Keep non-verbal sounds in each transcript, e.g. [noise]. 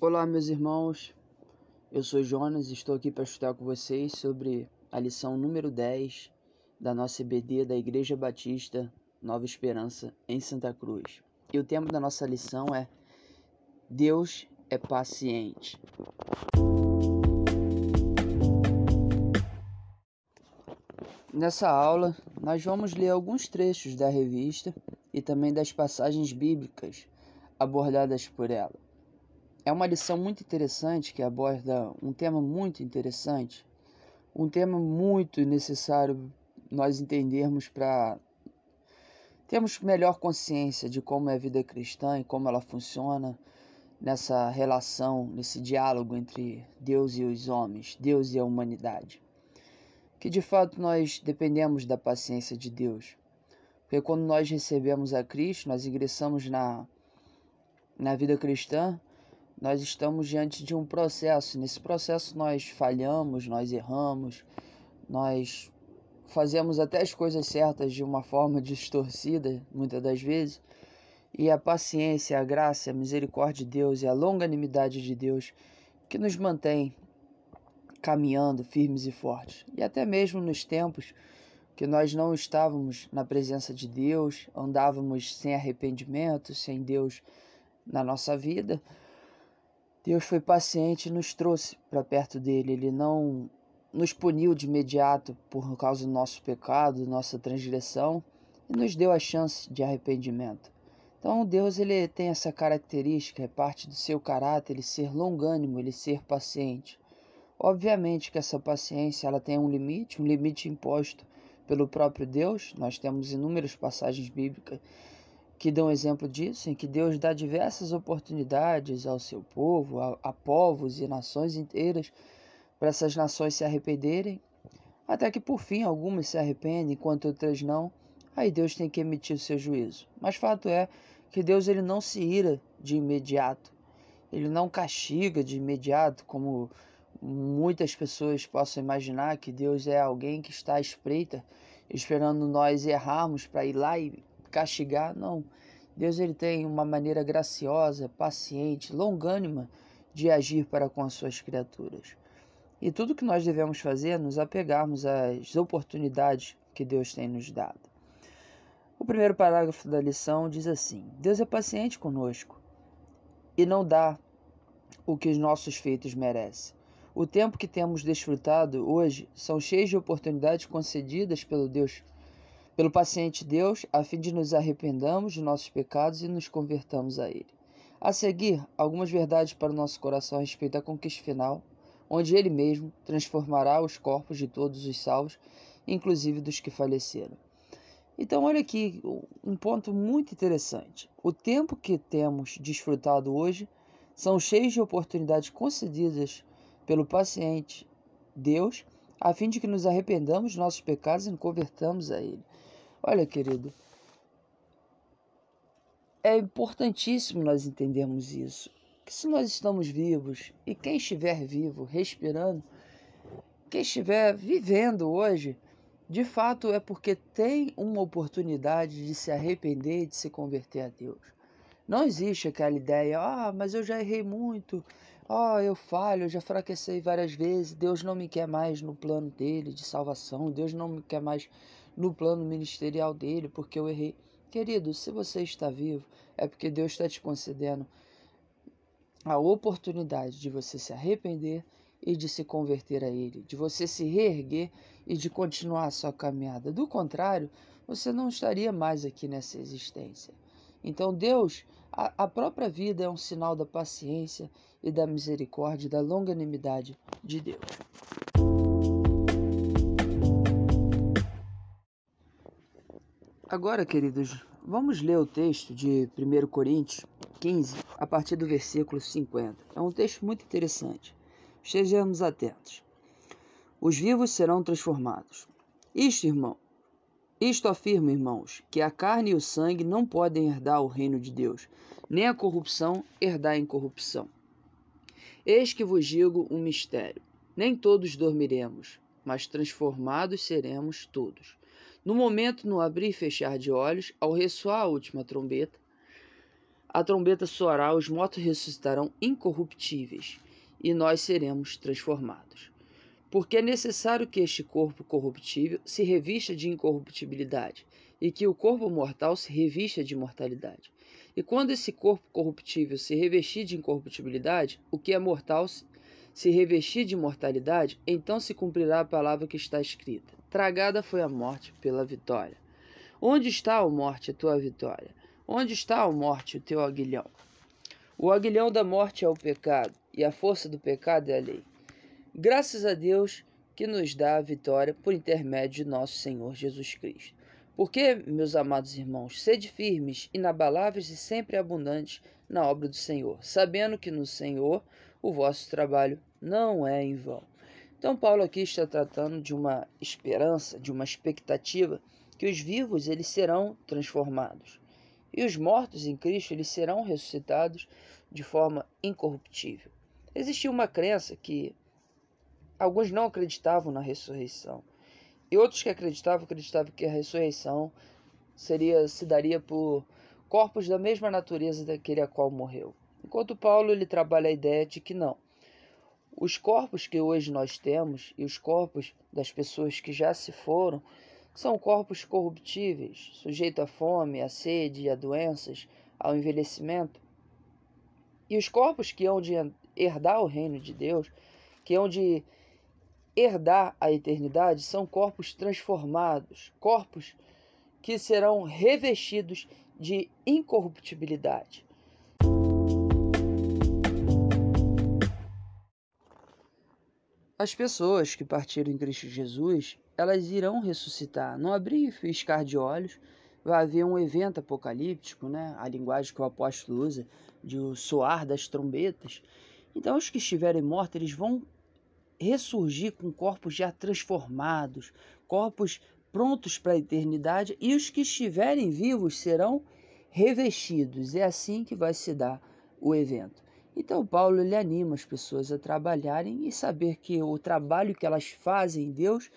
Olá, meus irmãos. Eu sou Jonas e estou aqui para estudar com vocês sobre a lição número 10 da nossa EBD da Igreja Batista Nova Esperança em Santa Cruz. E o tema da nossa lição é Deus é paciente. Nessa aula, nós vamos ler alguns trechos da revista e também das passagens bíblicas abordadas por ela. É uma lição muito interessante que aborda um tema muito interessante, um tema muito necessário nós entendermos para termos melhor consciência de como é a vida cristã e como ela funciona nessa relação, nesse diálogo entre Deus e os homens, Deus e a humanidade. Que de fato nós dependemos da paciência de Deus. Porque quando nós recebemos a Cristo, nós ingressamos na, na vida cristã, nós estamos diante de um processo. Nesse processo nós falhamos, nós erramos, nós fazemos até as coisas certas de uma forma [laughs] distorcida, muitas das vezes. E a paciência, a graça, a misericórdia de Deus e a longanimidade de Deus que nos mantém caminhando firmes e fortes. E até mesmo nos tempos que nós não estávamos na presença de Deus, andávamos sem arrependimento, sem Deus na nossa vida, Deus foi paciente e nos trouxe para perto dele. Ele não nos puniu de imediato por causa do nosso pecado, nossa transgressão, e nos deu a chance de arrependimento. Então Deus ele tem essa característica, é parte do seu caráter, ele ser longânimo, ele ser paciente. Obviamente que essa paciência ela tem um limite, um limite imposto pelo próprio Deus. Nós temos inúmeras passagens bíblicas que dão exemplo disso, em que Deus dá diversas oportunidades ao seu povo, a, a povos e nações inteiras, para essas nações se arrependerem, até que por fim algumas se arrependem, enquanto outras não. Aí Deus tem que emitir o seu juízo. Mas fato é que Deus ele não se ira de imediato. Ele não castiga de imediato, como muitas pessoas possam imaginar que Deus é alguém que está à espreita, esperando nós errarmos para ir lá e castigar, não. Deus ele tem uma maneira graciosa, paciente, longânima de agir para com as suas criaturas. E tudo que nós devemos fazer é nos apegarmos às oportunidades que Deus tem nos dado. O primeiro parágrafo da lição diz assim: Deus é paciente conosco e não dá o que os nossos feitos merecem. O tempo que temos desfrutado hoje são cheios de oportunidades concedidas pelo Deus pelo paciente Deus, a fim de nos arrependamos de nossos pecados e nos convertamos a Ele. A seguir, algumas verdades para o nosso coração a respeito da conquista final, onde Ele mesmo transformará os corpos de todos os salvos, inclusive dos que faleceram. Então, olha aqui um ponto muito interessante. O tempo que temos desfrutado hoje são cheios de oportunidades concedidas pelo paciente Deus, a fim de que nos arrependamos de nossos pecados e nos convertamos a Ele. Olha, querido, é importantíssimo nós entendermos isso. Que se nós estamos vivos e quem estiver vivo, respirando, quem estiver vivendo hoje, de fato é porque tem uma oportunidade de se arrepender e de se converter a Deus. Não existe aquela ideia, ah, mas eu já errei muito, ah, eu falho, eu já fraquecei várias vezes, Deus não me quer mais no plano dele de salvação, Deus não me quer mais no plano ministerial dele porque eu errei. Querido, se você está vivo, é porque Deus está te concedendo a oportunidade de você se arrepender e de se converter a Ele, de você se reerguer e de continuar a sua caminhada. Do contrário, você não estaria mais aqui nessa existência. Então, Deus, a, a própria vida é um sinal da paciência e da misericórdia, da longanimidade de Deus. Agora, queridos, vamos ler o texto de 1 Coríntios 15, a partir do versículo 50. É um texto muito interessante. Estejamos atentos. Os vivos serão transformados. Isto, irmão, isto afirma, irmãos, que a carne e o sangue não podem herdar o reino de Deus, nem a corrupção herdar a incorrupção. Eis que vos digo um mistério: nem todos dormiremos, mas transformados seremos todos. No momento, no abrir e fechar de olhos, ao ressoar a última trombeta, a trombeta soará, os mortos ressuscitarão incorruptíveis, e nós seremos transformados. Porque é necessário que este corpo corruptível se revista de incorruptibilidade, e que o corpo mortal se revista de mortalidade. E quando esse corpo corruptível se revestir de incorruptibilidade, o que é mortal se revestir de mortalidade, então se cumprirá a palavra que está escrita: Tragada foi a morte pela vitória. Onde está, a morte, a tua vitória? Onde está, a morte, o teu aguilhão? O aguilhão da morte é o pecado, e a força do pecado é a lei. Graças a Deus que nos dá a vitória por intermédio de nosso Senhor Jesus Cristo. Porque, meus amados irmãos, sede firmes, inabaláveis e sempre abundantes na obra do Senhor, sabendo que no Senhor o vosso trabalho não é em vão. Então, Paulo aqui está tratando de uma esperança, de uma expectativa que os vivos eles serão transformados e os mortos em Cristo eles serão ressuscitados de forma incorruptível. Existia uma crença que alguns não acreditavam na ressurreição e outros que acreditavam acreditavam que a ressurreição seria se daria por corpos da mesma natureza daquele a qual morreu. Enquanto Paulo ele trabalha a ideia de que não. Os corpos que hoje nós temos e os corpos das pessoas que já se foram são corpos corruptíveis, sujeitos à fome, à sede, a doenças, ao envelhecimento. E os corpos que hão de herdar o reino de Deus, que hão de herdar a eternidade, são corpos transformados, corpos que serão revestidos de incorruptibilidade. As pessoas que partiram em Cristo Jesus, elas irão ressuscitar. Não abrir e piscar de olhos, vai haver um evento apocalíptico, né? A linguagem que o apóstolo usa, de o soar das trombetas. Então, os que estiverem mortos, eles vão ressurgir com corpos já transformados, corpos prontos para a eternidade, e os que estiverem vivos serão revestidos. É assim que vai se dar o evento. Então, Paulo ele anima as pessoas a trabalharem e saber que o trabalho que elas fazem em Deus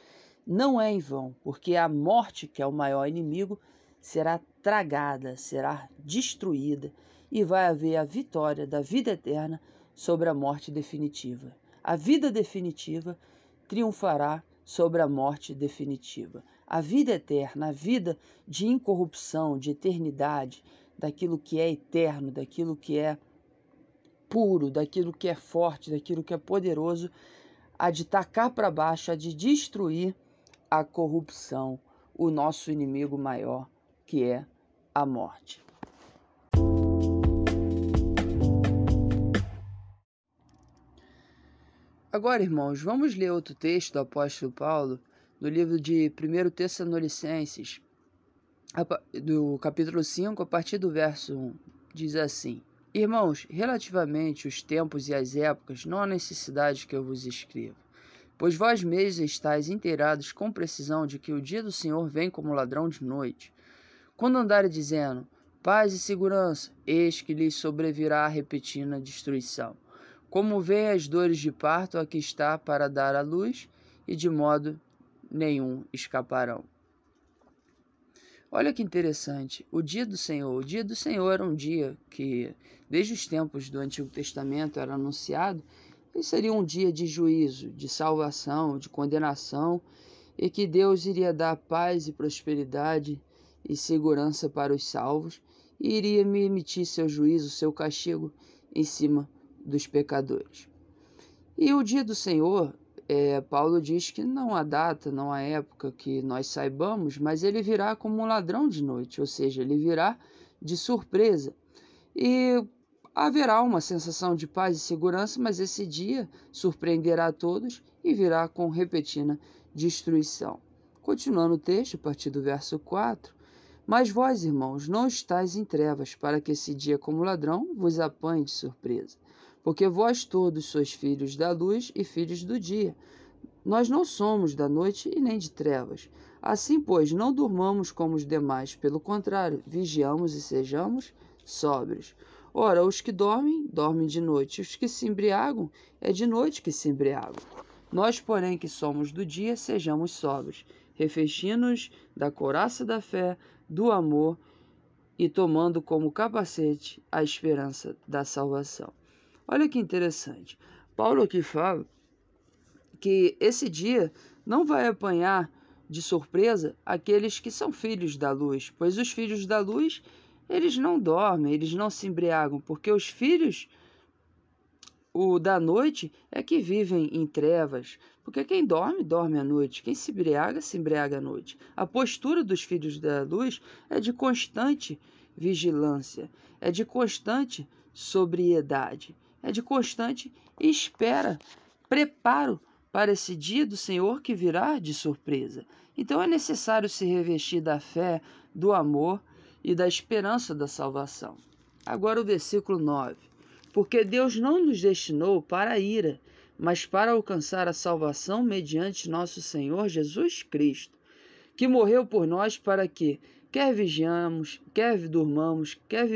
não é em vão, porque a morte, que é o maior inimigo, será tragada, será destruída e vai haver a vitória da vida eterna sobre a morte definitiva. A vida definitiva triunfará sobre a morte definitiva. A vida eterna, a vida de incorrupção, de eternidade, daquilo que é eterno, daquilo que é puro, daquilo que é forte, daquilo que é poderoso, a de tacar para baixo, a de destruir a corrupção, o nosso inimigo maior, que é a morte. Agora, irmãos, vamos ler outro texto do apóstolo Paulo, no livro de 1 Tessalonicenses, do capítulo 5, a partir do verso 1. Diz assim: Irmãos, relativamente os tempos e as épocas, não há necessidade que eu vos escreva, pois vós mesmos estáis inteirados com precisão de que o dia do Senhor vem como ladrão de noite. Quando andarem dizendo paz e segurança, eis que lhes sobrevirá a repentina destruição. Como vêm as dores de parto, aqui está para dar a luz, e de modo nenhum escaparão. Olha que interessante, o dia do Senhor. O dia do Senhor era um dia que, desde os tempos do Antigo Testamento, era anunciado. Ele seria um dia de juízo, de salvação, de condenação, e que Deus iria dar paz e prosperidade e segurança para os salvos, e iria me emitir seu juízo, seu castigo em cima dos pecadores. E o dia do Senhor é, Paulo diz que não há data, não há época que nós saibamos, mas ele virá como um ladrão de noite, ou seja, ele virá de surpresa. E haverá uma sensação de paz e segurança, mas esse dia surpreenderá a todos e virá com repentina destruição. Continuando o texto, a partir do verso 4. Mas vós, irmãos, não estáis em trevas, para que esse dia, como ladrão, vos apanhe de surpresa porque vós todos sois filhos da luz e filhos do dia. Nós não somos da noite e nem de trevas. Assim, pois, não durmamos como os demais, pelo contrário, vigiamos e sejamos sóbrios. Ora, os que dormem, dormem de noite, os que se embriagam, é de noite que se embriagam. Nós, porém, que somos do dia, sejamos sóbrios, refestindo-nos da coraça da fé, do amor e tomando como capacete a esperança da salvação. Olha que interessante. Paulo aqui fala que esse dia não vai apanhar de surpresa aqueles que são filhos da luz, pois os filhos da luz, eles não dormem, eles não se embriagam, porque os filhos o da noite é que vivem em trevas, porque quem dorme, dorme à noite, quem se embriaga, se embriaga à noite. A postura dos filhos da luz é de constante vigilância, é de constante sobriedade, é de constante espera, preparo para esse dia do Senhor que virá de surpresa. Então é necessário se revestir da fé, do amor e da esperança da salvação. Agora o versículo 9. Porque Deus não nos destinou para a ira, mas para alcançar a salvação mediante nosso Senhor Jesus Cristo, que morreu por nós para que, quer vigiamos, quer durmamos, quer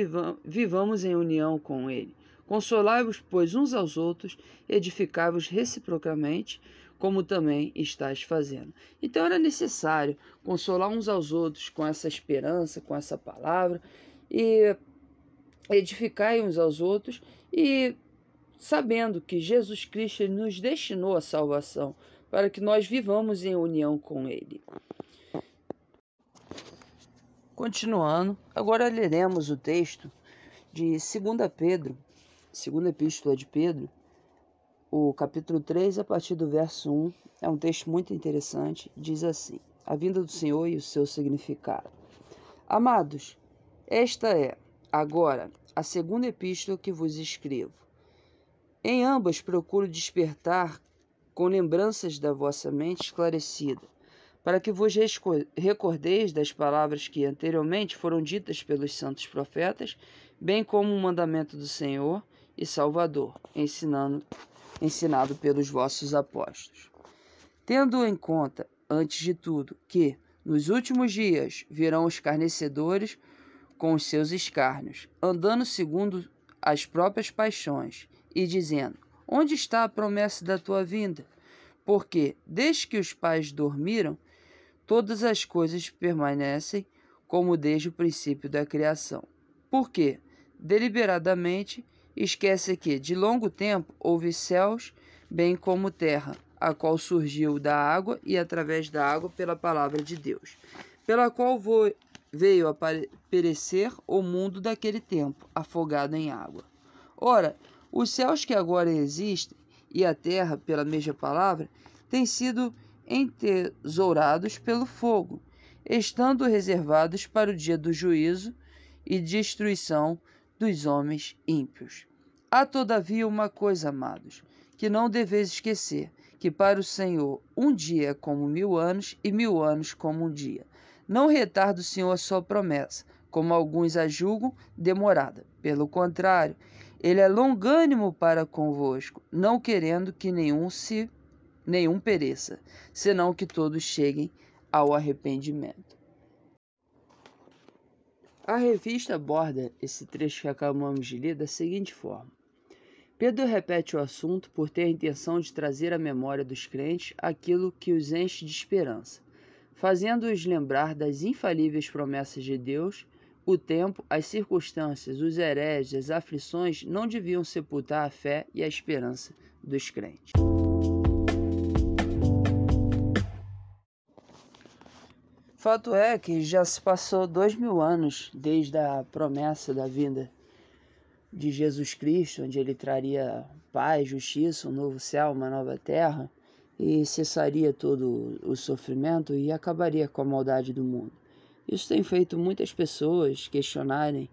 vivamos em união com Ele Consolai-vos, pois, uns aos outros, edificai-vos reciprocamente, como também estáis fazendo. Então era necessário consolar uns aos outros com essa esperança, com essa palavra, e edificai uns aos outros, e sabendo que Jesus Cristo nos destinou a salvação, para que nós vivamos em união com Ele. Continuando, agora leremos o texto de 2 Pedro, segunda epístola de Pedro, o capítulo 3, a partir do verso 1, é um texto muito interessante. Diz assim: A vinda do Senhor e o seu significado. Amados, esta é, agora, a segunda epístola que vos escrevo. Em ambas procuro despertar com lembranças da vossa mente esclarecida, para que vos recordeis das palavras que anteriormente foram ditas pelos santos profetas, bem como o mandamento do Senhor e Salvador, ensinando, ensinado pelos vossos apóstolos. Tendo em conta, antes de tudo, que nos últimos dias virão os escarnecedores com os seus escárnios, andando segundo as próprias paixões, e dizendo: Onde está a promessa da tua vinda? Porque, desde que os pais dormiram, todas as coisas permanecem como desde o princípio da criação. Porque, deliberadamente, Esquece que, de longo tempo, houve céus, bem como terra, a qual surgiu da água e através da água pela palavra de Deus, pela qual veio a perecer o mundo daquele tempo, afogado em água. Ora, os céus que agora existem e a terra, pela mesma palavra, têm sido entesourados pelo fogo, estando reservados para o dia do juízo e destruição dos homens ímpios. Há todavia uma coisa, amados, que não deveis esquecer: que para o Senhor um dia é como mil anos, e mil anos como um dia. Não retarda o Senhor a sua promessa, como alguns a julgam demorada. Pelo contrário, ele é longânimo para convosco, não querendo que nenhum se nenhum pereça, senão que todos cheguem ao arrependimento. A revista aborda esse trecho que acabamos de ler da seguinte forma: Pedro repete o assunto por ter a intenção de trazer à memória dos crentes aquilo que os enche de esperança, fazendo-os lembrar das infalíveis promessas de Deus. O tempo, as circunstâncias, os hereges, as aflições não deviam sepultar a fé e a esperança dos crentes. Fato é que já se passou dois mil anos desde a promessa da vinda de Jesus Cristo, onde ele traria paz, justiça, um novo céu, uma nova terra, e cessaria todo o sofrimento e acabaria com a maldade do mundo. Isso tem feito muitas pessoas questionarem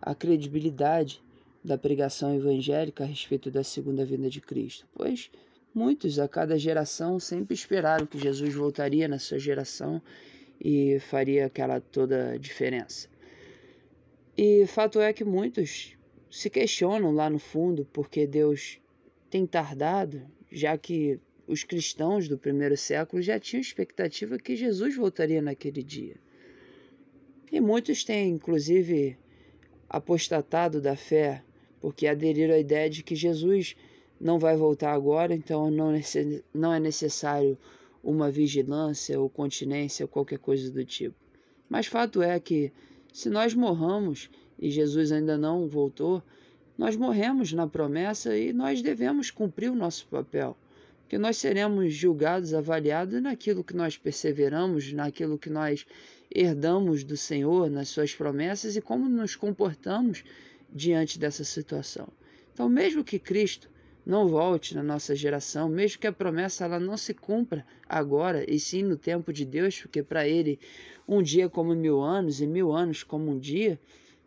a credibilidade da pregação evangélica a respeito da segunda vinda de Cristo, pois muitos a cada geração sempre esperaram que Jesus voltaria na sua geração e faria aquela toda diferença. E fato é que muitos se questionam lá no fundo porque Deus tem tardado, já que os cristãos do primeiro século já tinham expectativa que Jesus voltaria naquele dia. E muitos têm, inclusive, apostatado da fé, porque aderiram à ideia de que Jesus não vai voltar agora, então não é necessário uma vigilância ou continência ou qualquer coisa do tipo. Mas fato é que Se nós morramos e Jesus ainda não voltou, nós morremos na promessa e nós devemos cumprir o nosso papel. Porque nós seremos julgados, avaliados naquilo que nós perseveramos, naquilo que nós herdamos do Senhor, nas suas promessas e como nos comportamos diante dessa situação. Então, mesmo que Cristo não volte na nossa geração, mesmo que a promessa ela não se cumpra agora, e sim no tempo de Deus, porque para Ele um dia como mil anos e mil anos como um dia,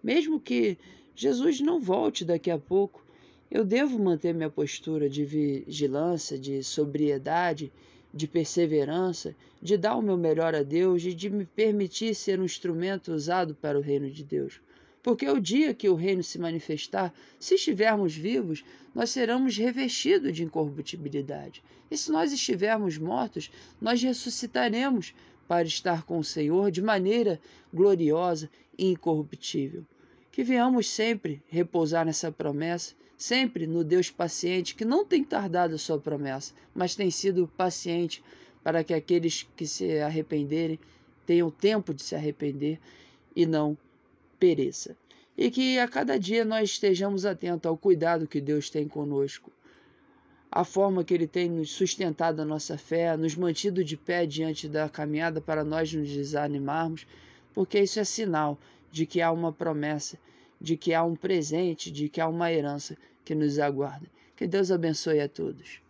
mesmo que Jesus não volte daqui a pouco, eu devo manter minha postura de vigilância, de sobriedade, de perseverança, de dar o meu melhor a Deus e de me permitir ser um instrumento usado para o reino de Deus. Porque o dia que o reino se manifestar, se estivermos vivos, nós seremos revestidos de incorruptibilidade. E se nós estivermos mortos, nós ressuscitaremos para estar com o Senhor de maneira gloriosa e incorruptível. Que venhamos sempre repousar nessa promessa, sempre no Deus paciente que não tem tardado a sua promessa, mas tem sido paciente para que aqueles que se arrependerem tenham tempo de se arrepender e não pereça. E que a cada dia nós estejamos atentos ao cuidado que Deus tem conosco, a forma que Ele tem nos sustentado a nossa fé, nos mantido de pé diante da caminhada para nós nos desanimarmos, porque isso é sinal de que há uma promessa, de que há um presente, de que há uma herança que nos aguarda. Que Deus abençoe a todos.